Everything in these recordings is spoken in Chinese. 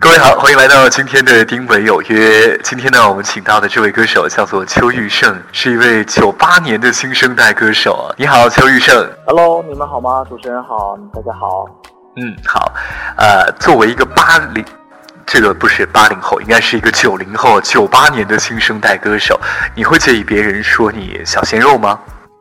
各位好，欢迎来到今天的丁伟有约。今天呢，我们请到的这位歌手叫做邱玉胜，是一位九八年的新生代歌手。你好，邱玉胜。Hello，你们好吗？主持人好，大家好。嗯，好。呃，作为一个八零，这个不是八零后，应该是一个九零后，九八年的新生代歌手，你会介意别人说你小鲜肉吗？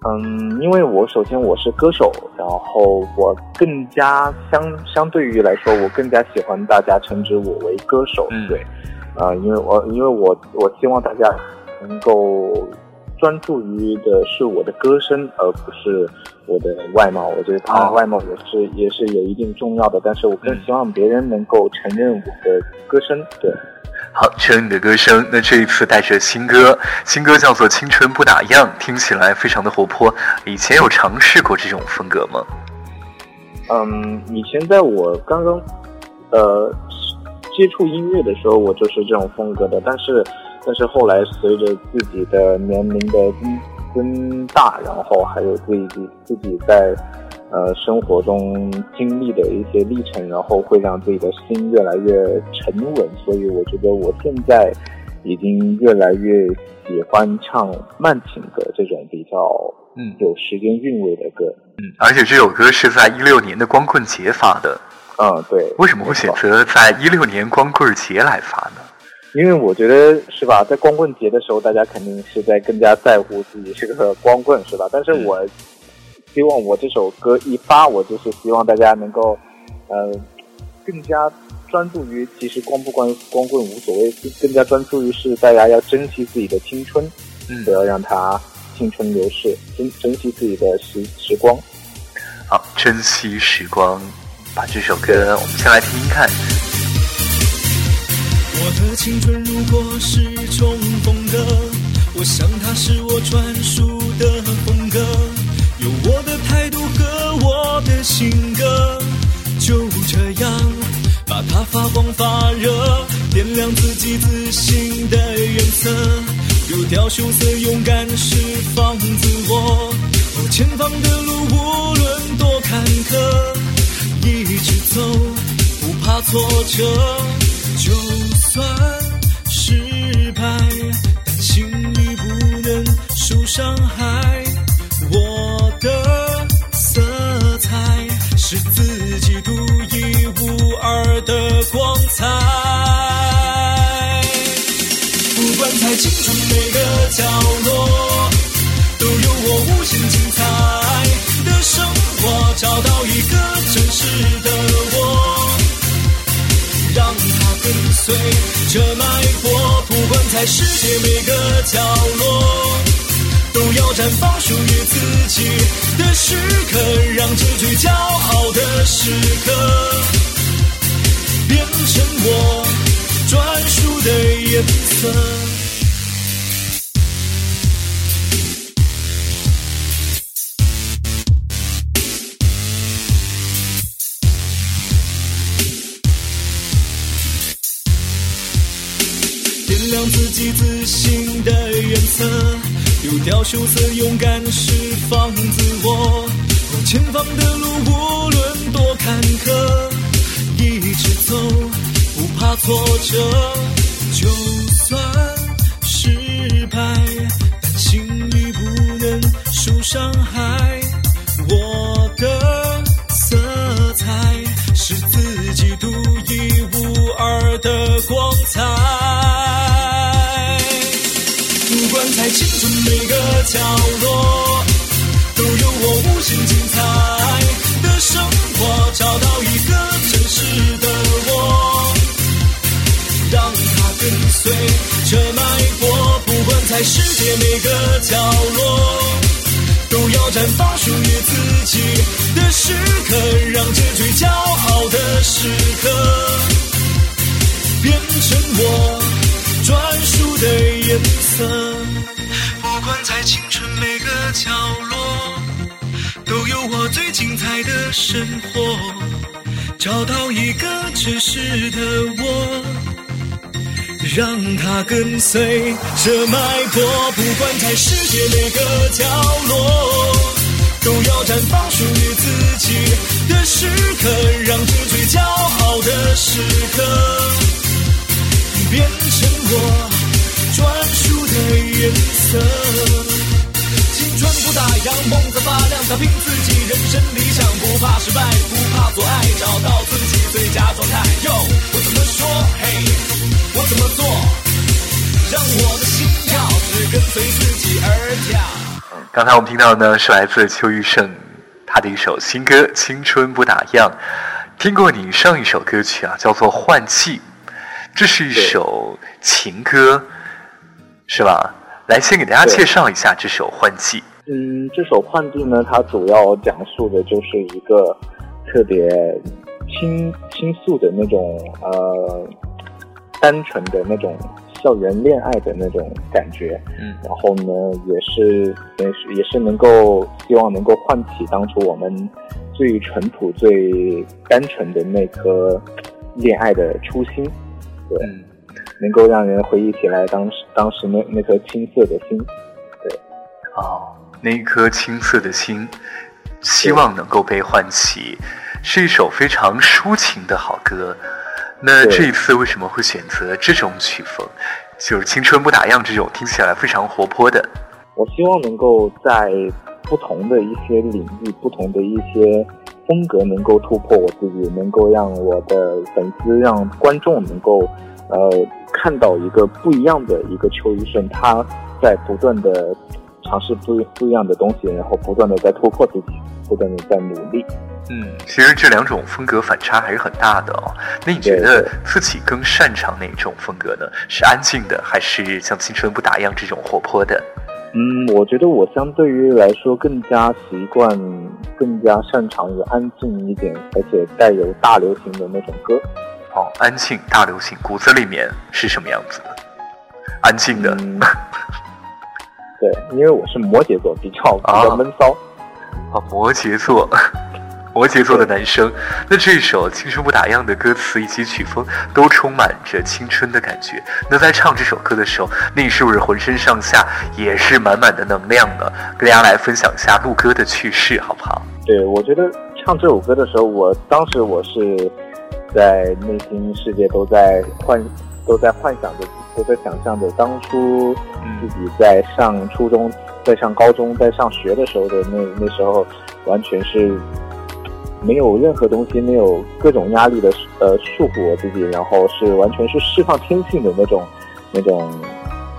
嗯，因为我首先我是歌手，然后我更加相相对于来说，我更加喜欢大家称之我为歌手。嗯，对，呃，因为我因为我我希望大家能够专注于的是我的歌声，而不是我的外貌。我觉得他外貌也是也是有一定重要的，但是我更希望别人能够承认我的歌声。对。好，听你的歌声。那这一次带着新歌，新歌叫做《青春不打烊》，听起来非常的活泼。以前有尝试过这种风格吗？嗯，以前在我刚刚呃接触音乐的时候，我就是这种风格的。但是，但是后来随着自己的年龄的增增大，然后还有自己自己在。呃，生活中经历的一些历程，然后会让自己的心越来越沉稳，所以我觉得我现在已经越来越喜欢唱慢情歌这种比较嗯有时间韵味的歌。嗯，而且这首歌是在一六年的光棍节发的。嗯，对。为什么会选择在一六年光棍节来发呢？因为我觉得是吧，在光棍节的时候，大家肯定是在更加在乎自己是个光棍，是吧？但是我。希望我这首歌一发，我就是希望大家能够，呃，更加专注于其实光不光光棍无所谓，更加专注于是大家要珍惜自己的青春，不要让它青春流逝，珍珍惜自己的时时光。好，珍惜时光，把这首歌我们先来听听看。我的青春如果是重逢的，我想它是我专属的风格。的性格，就这样把它发光发热，点亮自己自信的颜色。丢掉羞涩，勇敢释放自我。哦，前方的路无论多坎坷，一直走，不怕挫折。就算失败，但心里不能受伤害。在世界每个角落。都要绽放属于自己的时刻，让这最骄傲的时刻变成我专属的颜色。自己自信的颜色。丢掉羞涩，勇敢释放自我。前方的路无论多坎坷，一直走，不怕挫折。就算失败，但心里不能受伤害。我的色彩是自己独一无二的光彩。在世界每个角落，都要绽放属于自己的时刻，让这最骄傲的时刻变成我。专属的颜色，不管在青春每个角落，都有我最精彩的生活。找到一个真实的我，让它跟随着脉搏。不管在世界哪个角落，都要绽放属于自己的时刻，让最最骄傲的时刻。变成我专属的颜色。青春不打烊，梦在发亮，打拼自己人生理想，不怕失败，不怕阻碍，找到自己最佳状态。哟，我怎么说？嘿，我怎么做？让我的心跳只跟随自己而跳。刚才我们听到的呢是来自邱玉胜他的一首新歌《青春不打烊》。听过你上一首歌曲啊，叫做《换气》，这是一首情歌，是吧？来，先给大家介绍一下这首《换气》。嗯，这首《幻境》呢，它主要讲述的就是一个特别倾倾诉的那种呃单纯的那种校园恋爱的那种感觉。嗯。然后呢，也是也是也是能够希望能够唤起当初我们最淳朴、最单纯的那颗恋爱的初心，对，嗯，能够让人回忆起来当时当时那那颗青涩的心。对哦，那一颗青涩的心，希望能够被唤起，是一首非常抒情的好歌。那这一次为什么会选择这种曲风？就是《青春不打烊》这种听起来非常活泼的。我希望能够在不同的一些领域、不同的一些风格，能够突破我自己，能够让我的粉丝、让观众能够呃看到一个不一样的一个邱医生，他在不断的尝试不不一样的东西，然后不断的在突破自己，不断的在努力。嗯，其实这两种风格反差还是很大的哦。那你觉得自己更擅长哪种风格呢？是安静的，还是像《青春不打烊》这种活泼的？嗯，我觉得我相对于来说更加习惯、更加擅长于安静一点，而且带有大流行的那种歌。哦，安静大流行，骨子里面是什么样子的？安静的，嗯，对，因为我是摩羯座，比较比较啊闷骚。啊，摩羯座，摩羯座的男生。那这首《青春不打烊》的歌词以及曲风都充满着青春的感觉。那在唱这首歌的时候，那你是不是浑身上下也是满满的能量呢？跟大家来分享一下录歌的趣事，好不好？对，我觉得唱这首歌的时候，我当时我是在内心世界都在幻都在幻想着，都在想象着当初自嗯己在上初中、在上高中、在上学的时候的那那时候，完全是没有任何东西，没有各种压力的呃束缚我自己，然后是完全是释放天性的那种那种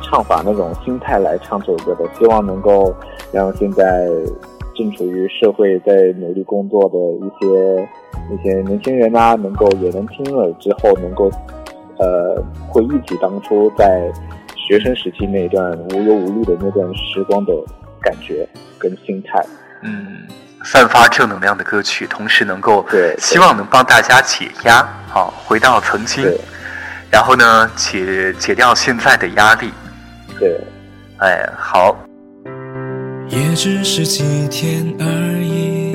唱法、那种心态来唱这首歌的。希望能够让现在正处于社会在努力工作的一些一些年轻人啊，能够也能听了之后能够呃回忆起当初在学生时期那一段无忧无虑的那段时光的感觉跟心态。嗯，散发正能量的歌曲，同时能够对对希望能帮大家解压，好、回到曾经，然后呢，解解掉现在的压力。对，哎，好，也只是几天而已，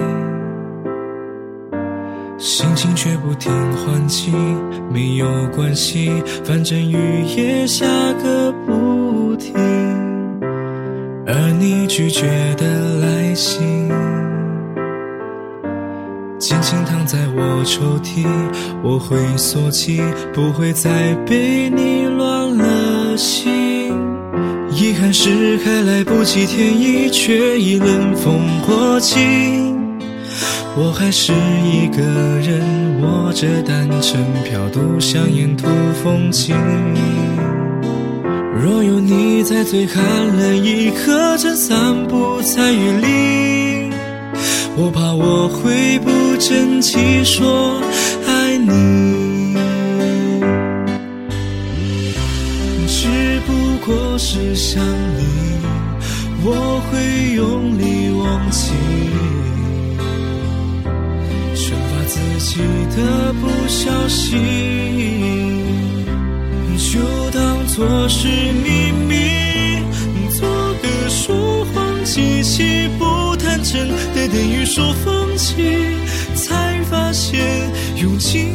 心情却不停换气，没有关系，反正雨也下个不停。而你拒绝的来信，轻轻躺在我抽屉，我会锁起，不会再被你乱了心。遗憾是还来不及添衣，却已冷风过境。我还是一个人握着单程票，独享沿途风景。若有你在最寒冷一刻，正散步在雨里，我怕我会不争气说爱你。若是想你，我会用力忘记，惩罚自己的不小心，就当作是秘密，做个说谎机器，不坦诚的等于说放弃，才发现用尽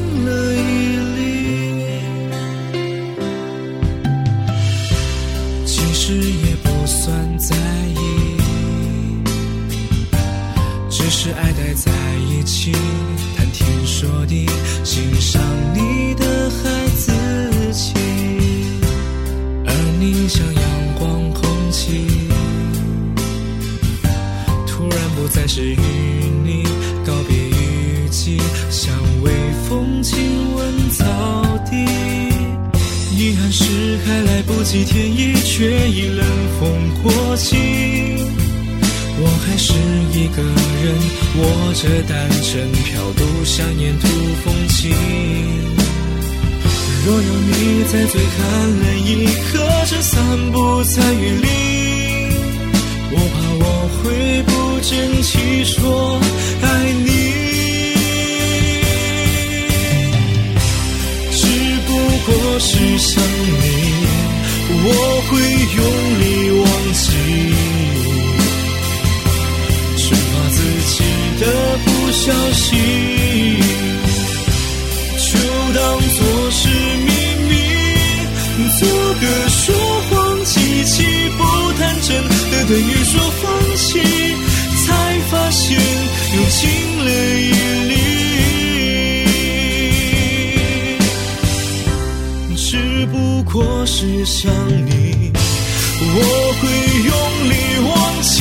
在最寒冷一刻，正散步在雨里，我怕我会不争气说爱你。只不过是想你，我会用力忘记，生怕自己的不小心，就当作是秘密，做个说谎机器，不坦诚的等于说放弃，才发现用尽了毅力。只不过是想你，我会用力忘记，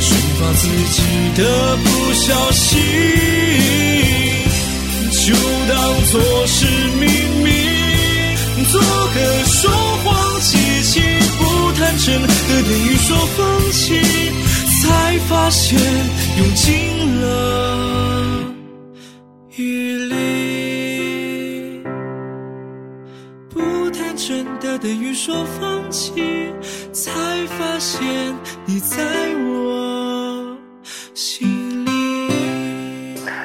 惩罚自己的不小心，就当作是命，做个说谎机器，不坦诚的等于说放弃，才发现用尽了余力。不坦诚的等于说放弃，才发现你在我心里。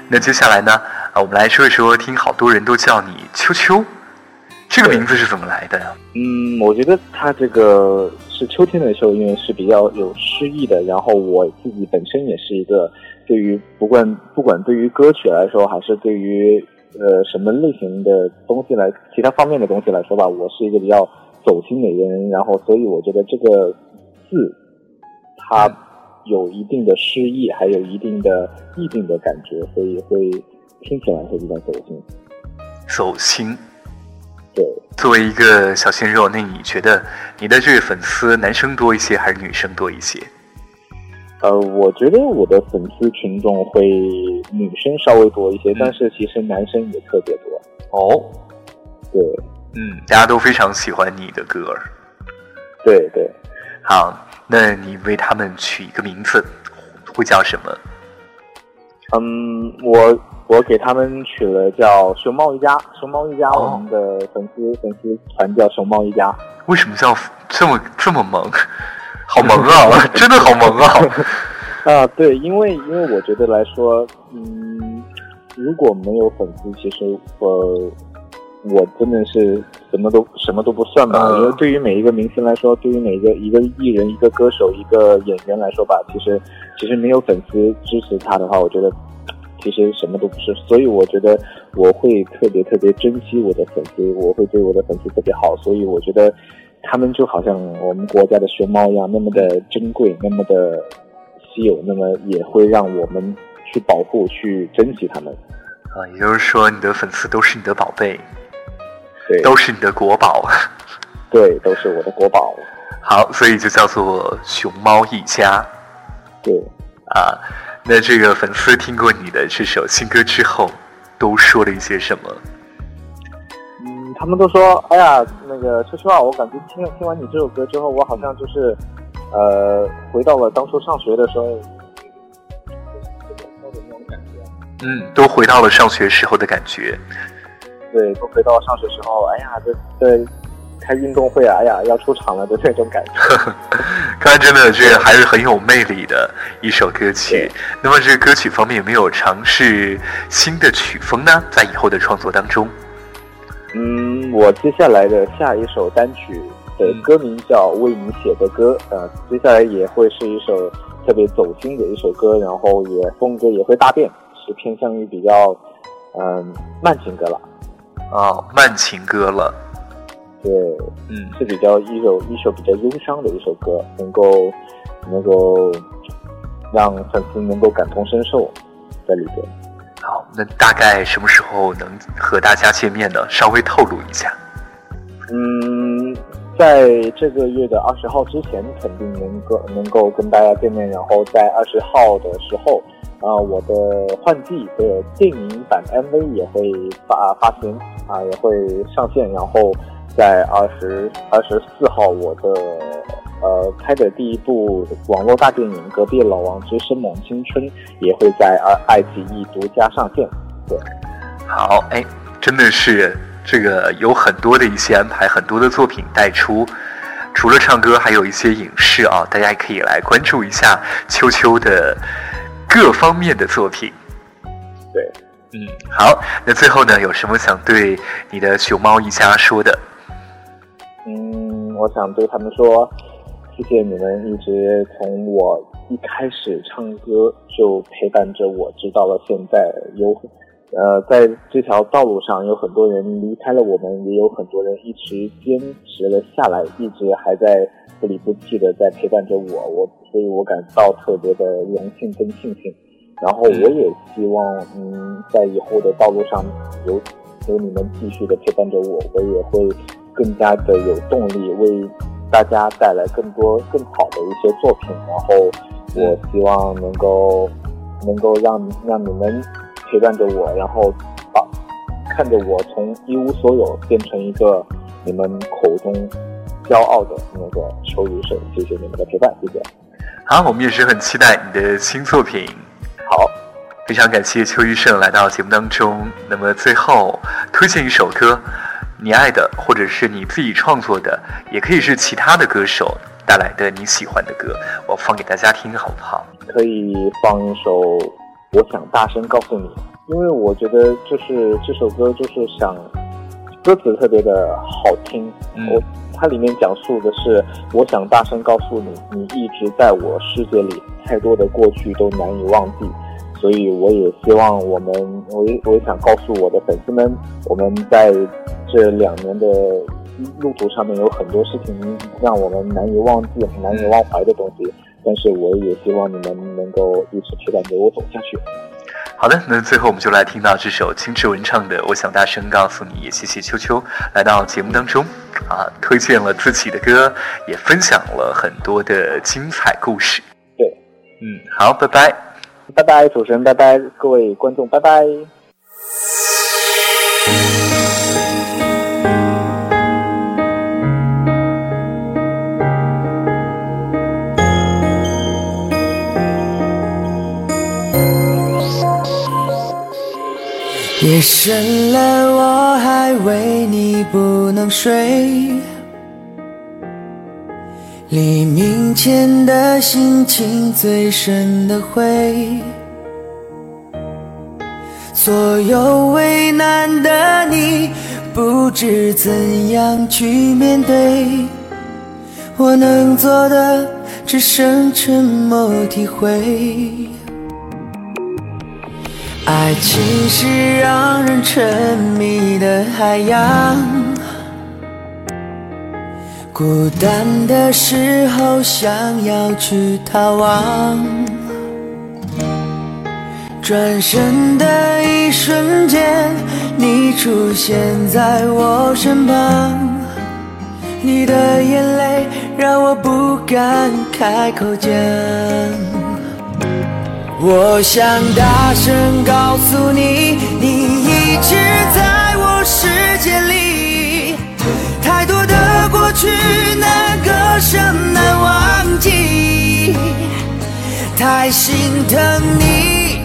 那接下来呢？啊，我们来说一说，听好多人都叫你秋秋，这个名字是怎么来的呀？嗯，我觉得它这个是秋天的时候，因为是比较有诗意的。然后我自己本身也是一个对于不管不管对于歌曲来说，还是对于呃什么类型的东西来其他方面的东西来说吧，我是一个比较走心的人。然后所以我觉得这个字它有一定的诗意，还有一定的意境的感觉，所以会听起来会比较走心。走心。对，作为一个小鲜肉，那你觉得你的这位粉丝男生多一些还是女生多一些？呃，我觉得我的粉丝群众会女生稍微多一些，但是其实男生也特别多。哦，对，嗯，大家都非常喜欢你的歌儿。对对，好，那你为他们取一个名字，会叫什么？嗯，我我给他们取了叫熊猫一家，熊猫一家，哦我们的粉丝粉丝团叫熊猫一家。为什么叫这么这么萌？好萌啊，真的好萌啊！啊，对，因为因为我觉得来说，嗯，如果没有粉丝，其实我我真的是什么都什么都不算吧。嗯我觉得对于每一个明星来说，对于每一个一个艺人、一个歌手、一个演员来说吧，其实其实没有粉丝支持他的话，我觉得其实什么都不是。所以我觉得我会特别特别珍惜我的粉丝，我会对我的粉丝特别好。所以我觉得他们就好像我们国家的熊猫一样，那么的珍贵，那么的稀有，那么也会让我们去保护、去珍惜他们。啊，也就是说，你的粉丝都是你的宝贝，对，都是你的国宝。对，都是我的国宝。好，所以就叫做熊猫一家对，啊。那这个粉丝听过你的这首新歌之后，都说了一些什么？嗯，他们都说，哎呀，那个秋秋啊，我感觉听听完你这首歌之后，我好像就是，呃，回到了当初上学的时候，那种感觉。嗯，都回到了上学时候的感觉。对，都回到上学时候，哎呀，这这开运动会啊，哎呀，要出场了的那种感觉。看来真的这个还是很有魅力的一首歌曲。那么这个歌曲方面有没有尝试新的曲风呢？在以后的创作当中，嗯，我接下来的下一首单曲的歌名叫《为你写的歌》，呃，接下来也会是一首特别走心的一首歌，然后也风格也会大变，是偏向于比较嗯、慢情歌了。啊，慢情歌了。对，嗯，是比较一首一首比较忧伤的一首歌，能够能够让粉丝能够感同身受在里边。好，那大概什么时候能和大家见面呢？稍微透露一下。嗯，在这个月的二十号之前，肯定能够能够跟大家见面。然后在二十号的时候，啊，我的《换季》的电影版 MV 也会发发行，啊，也会上线。然后在二十二十四号，我的呃拍的第一部网络大电影《隔壁老王之生猛青春》也会在爱爱奇艺独家上线。对，好，哎，真的是。这个有很多的一些安排，很多的作品带出，除了唱歌，还有一些影视啊，大家也可以来关注一下秋秋的各方面的作品。对，嗯，好，那最后呢，有什么想对你的熊猫一家说的？嗯，我想对他们说，谢谢你们一直从我一开始唱歌就陪伴着我，直到了现在有。呃，在这条道路上，有很多人离开了我们，也有很多人一直坚持了下来，一直还在不离不弃的在陪伴着我。我，所以我感到特别的荣幸跟庆幸。然后，我也希望，嗯，在以后的道路上，有有你们继续的陪伴着我，我也会更加的有动力，为大家带来更多更好的一些作品。然后，我希望能够能够让让你们。陪伴着我，然后把看着我从一无所有变成一个你们口中骄傲的那个邱雨胜，谢谢你们的陪伴，谢谢。好，我们也是很期待你的新作品。好，非常感谢邱雨胜来到节目当中。那么最后推荐一首歌，你爱的，或者是你自己创作的，也可以是其他的歌手带来的你喜欢的歌，我放给大家听，好不好？可以放一首。我想大声告诉你，因为我觉得就是这首歌就是想，歌词特别的好听。我它里面讲述的是，我想大声告诉你，你一直在我世界里，太多的过去都难以忘记。所以我也希望我们，我也我也想告诉我的粉丝们，我们在这两年的路途上面有很多事情让我们难以忘记、难以忘怀的东西。但是我也希望你们能够一直陪伴着我走下去。好的，那最后我们就来听到这首金志文唱的《我想大声告诉你》，也谢谢秋秋来到节目当中，啊，推荐了自己的歌，也分享了很多的精彩故事。对，嗯，好，拜拜，拜拜，主持人，拜拜，各位观众，拜拜。夜深了，我还为你不能睡。黎明前的心情最深的灰，所有为难的你，不知怎样去面对。我能做的，只剩沉默体会。爱情是让人沉迷的海洋，孤单的时候想要去逃亡，转身的一瞬间，你出现在我身旁，你的眼泪让我不敢开口讲。我想大声告诉你，你一直在我世界里，太多的过去难割舍难忘记，太心疼你，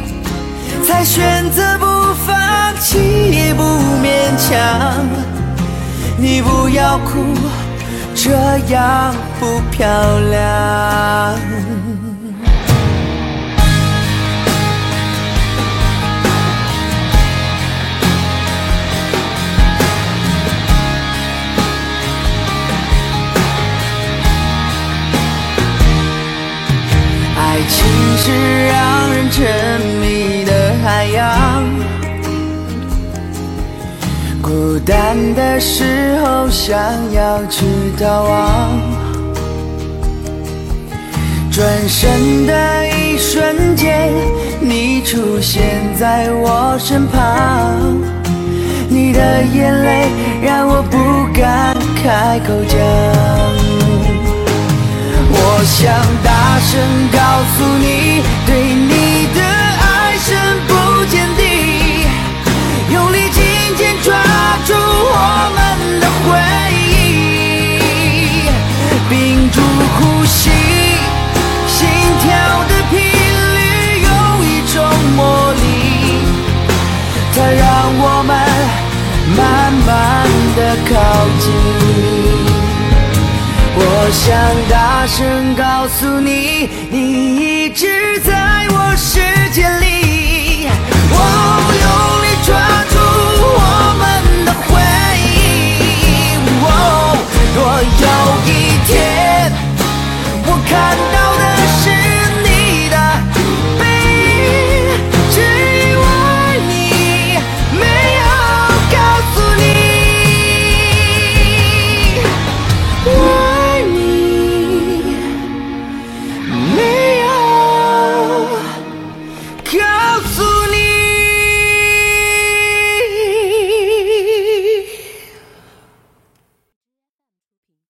才选择不放弃也不勉强。你不要哭，这样不漂亮。情是让人沉迷的海洋，孤单的时候想要去逃亡，转身的一瞬间，你出现在我身旁，你的眼泪让我不敢。开口讲。想大声告诉你，对你的爱深不见底，用力紧紧抓住我们的回忆，屏住想大声告诉你，你一直在